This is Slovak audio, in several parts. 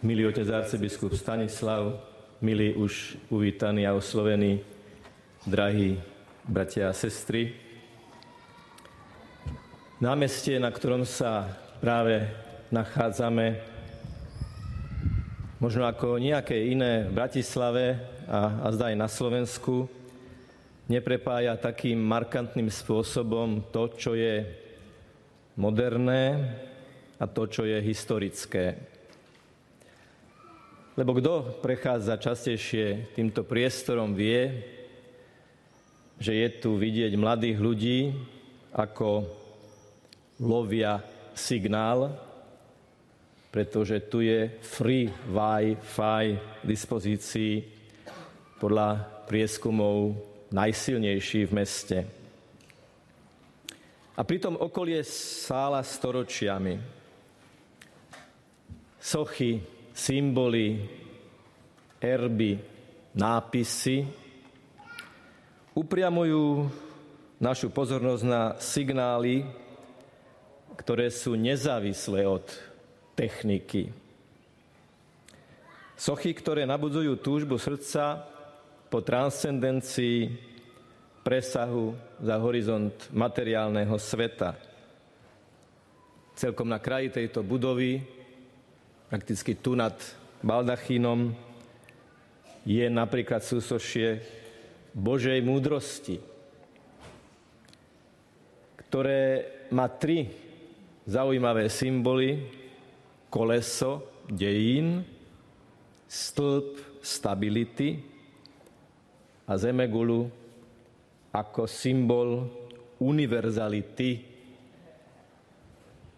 milý otec arcibiskup Stanislav, milí už uvítaní a oslovení, drahí bratia a sestry. Námestie, na ktorom sa práve nachádzame, možno ako nejaké iné v Bratislave a, a zdá aj na Slovensku, neprepája takým markantným spôsobom to, čo je moderné a to, čo je historické. Lebo kto prechádza častejšie týmto priestorom, vie, že je tu vidieť mladých ľudí, ako lovia signál, pretože tu je free Wi-Fi k dispozícii podľa prieskumov najsilnejší v meste. A pritom okolie sála storočiami. Sochy, symboly, erby, nápisy upriamujú našu pozornosť na signály, ktoré sú nezávislé od techniky. Sochy, ktoré nabudzujú túžbu srdca po transcendencii presahu za horizont materiálneho sveta. Celkom na kraji tejto budovy, prakticky tu nad baldachínom, je napríklad súsošie Božej múdrosti, ktoré má tri zaujímavé symboly, koleso dejín, stĺp stability a zemegulu ako symbol univerzality,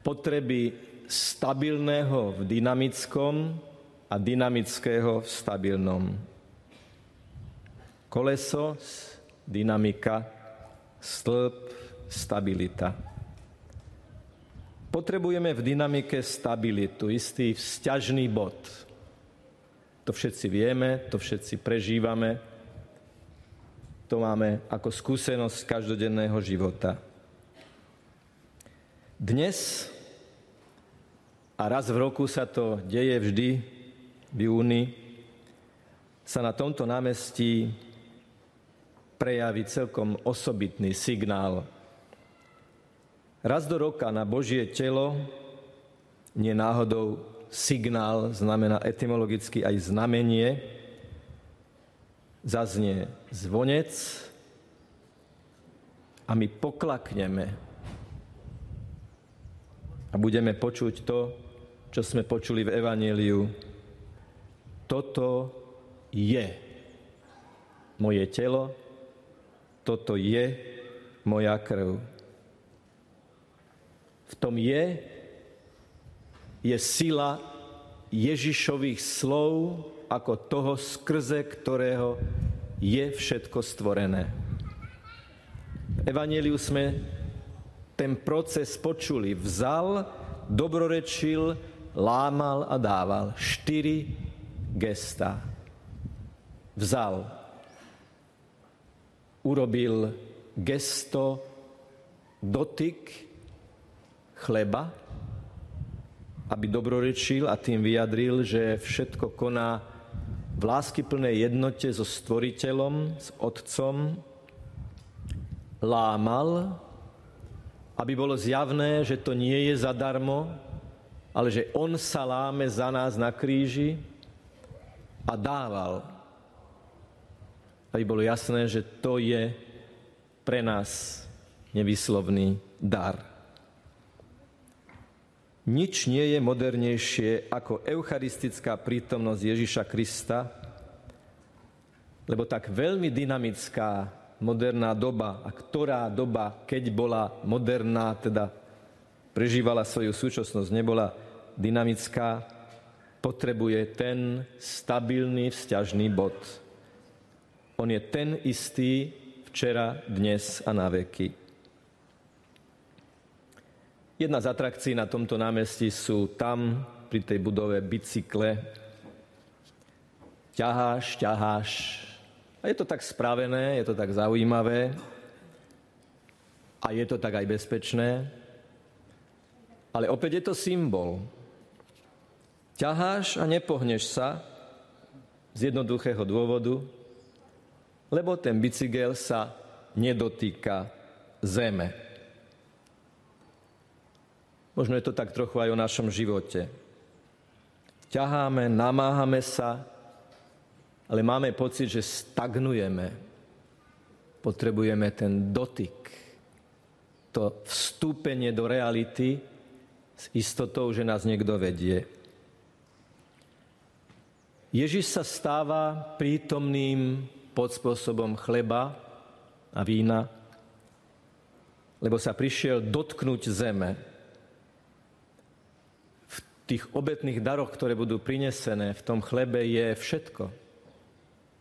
potreby stabilného v dynamickom a dynamického v stabilnom. Koleso, dynamika, stĺp, stabilita. Potrebujeme v dynamike stabilitu, istý vzťažný bod. To všetci vieme, to všetci prežívame, to máme ako skúsenosť každodenného života. Dnes a raz v roku sa to deje vždy v júni, sa na tomto námestí prejaví celkom osobitný signál. Raz do roka na Božie telo nie náhodou signál, znamená etymologicky aj znamenie, zaznie zvonec a my poklakneme. A budeme počuť to, čo sme počuli v Evangeliu. Toto je moje telo, toto je moja krv v tom je, je sila Ježišových slov ako toho, skrze ktorého je všetko stvorené. V Evangeliu sme ten proces počuli. Vzal, dobrorečil, lámal a dával. Štyri gesta. Vzal. Urobil gesto, dotyk, chleba, aby dobrorečil a tým vyjadril, že všetko koná v láskyplnej jednote so stvoriteľom, s otcom, lámal, aby bolo zjavné, že to nie je zadarmo, ale že on sa láme za nás na kríži a dával. Aby bolo jasné, že to je pre nás nevyslovný dar. Nič nie je modernejšie ako eucharistická prítomnosť Ježiša Krista, lebo tak veľmi dynamická moderná doba, a ktorá doba, keď bola moderná, teda prežívala svoju súčasnosť, nebola dynamická, potrebuje ten stabilný vzťažný bod. On je ten istý včera, dnes a na veky. Jedna z atrakcií na tomto námestí sú tam, pri tej budove, bicykle. Ťaháš, ťaháš. A je to tak spravené, je to tak zaujímavé. A je to tak aj bezpečné. Ale opäť je to symbol. Ťaháš a nepohneš sa z jednoduchého dôvodu, lebo ten bicykel sa nedotýka zeme. Možno je to tak trochu aj o našom živote. Ťaháme, namáhame sa, ale máme pocit, že stagnujeme. Potrebujeme ten dotyk, to vstúpenie do reality s istotou, že nás niekto vedie. Ježiš sa stáva prítomným pod spôsobom chleba a vína, lebo sa prišiel dotknúť zeme. V tých obetných daroch, ktoré budú prinesené, v tom chlebe je všetko.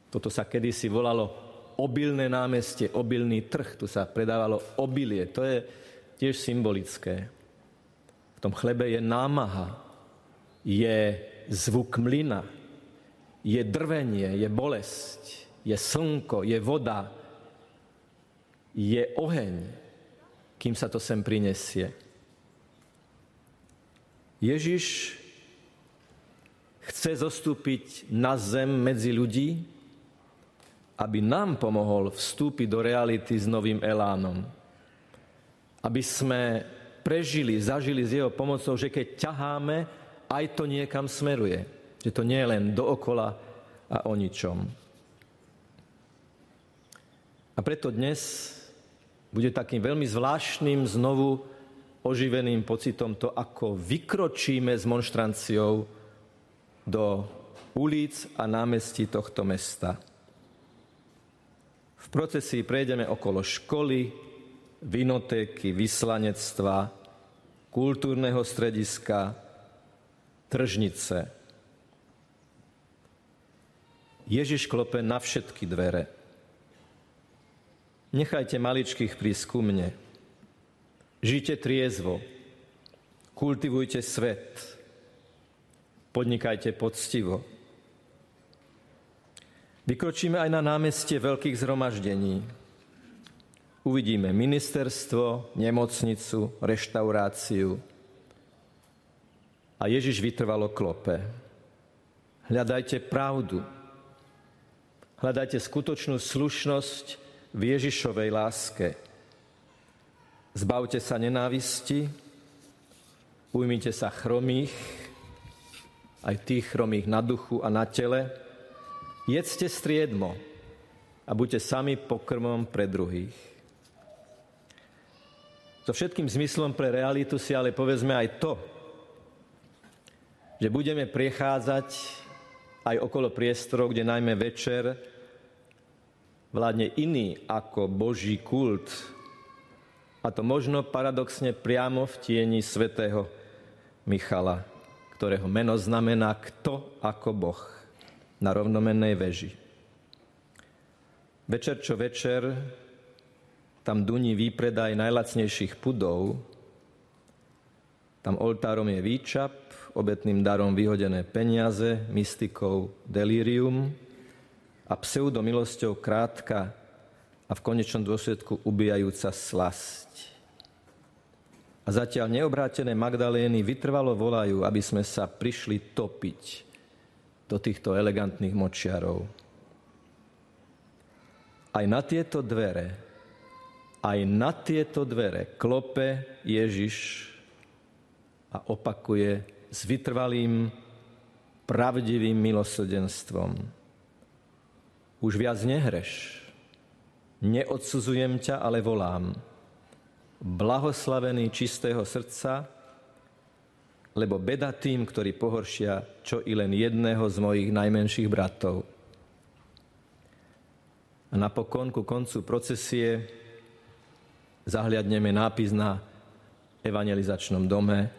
Toto sa kedysi volalo obilné námestie, obilný trh. Tu sa predávalo obilie. To je tiež symbolické. V tom chlebe je námaha, je zvuk mlyna, je drvenie, je bolesť, je slnko, je voda, je oheň, kým sa to sem prinesie. Ježiš chce zostúpiť na zem medzi ľudí, aby nám pomohol vstúpiť do reality s novým elánom. Aby sme prežili, zažili s jeho pomocou, že keď ťaháme, aj to niekam smeruje. Že to nie je len dookola a o ničom. A preto dnes bude takým veľmi zvláštnym znovu oživeným pocitom to, ako vykročíme s monštranciou do ulic a námestí tohto mesta. V procesii prejdeme okolo školy, vinotéky, vyslanectva, kultúrneho strediska, tržnice, Ježiš klope na všetky dvere. Nechajte maličkých prísť ku mne. Žite triezvo. Kultivujte svet. Podnikajte poctivo. Vykročíme aj na námestie veľkých zhromaždení. Uvidíme ministerstvo, nemocnicu, reštauráciu. A Ježiš vytrvalo klope. Hľadajte pravdu, Hľadajte skutočnú slušnosť v Ježišovej láske. Zbavte sa nenávisti, ujmite sa chromých, aj tých chromých na duchu a na tele. Jedzte striedmo a buďte sami pokrmom pre druhých. So všetkým zmyslom pre realitu si ale povedzme aj to, že budeme prechádzať aj okolo priestorov, kde najmä večer vládne iný ako Boží kult. A to možno paradoxne priamo v tieni svätého Michala, ktorého meno znamená kto ako Boh na rovnomennej veži. Večer čo večer tam duní výpredaj najlacnejších pudov, tam oltárom je výčap, obetným darom vyhodené peniaze, mystikou delírium, a pseudomilosťou krátka a v konečnom dôsledku ubijajúca slasť. A zatiaľ neobrátené Magdalény vytrvalo volajú, aby sme sa prišli topiť do týchto elegantných močiarov. Aj na tieto dvere, aj na tieto dvere klope Ježiš a opakuje s vytrvalým, pravdivým milosrdenstvom už viac nehreš. Neodsudzujem ťa, ale volám. Blahoslavený čistého srdca, lebo beda tým, ktorí pohoršia čo i len jedného z mojich najmenších bratov. A napokon ku koncu procesie zahliadneme nápis na evangelizačnom dome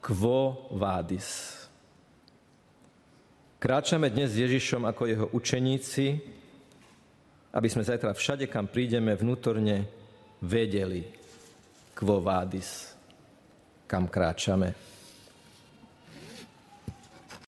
Quo vadis? Kráčame dnes s Ježišom ako jeho učeníci, aby sme zajtra všade, kam prídeme, vnútorne vedeli, quo vadis, kam kráčame.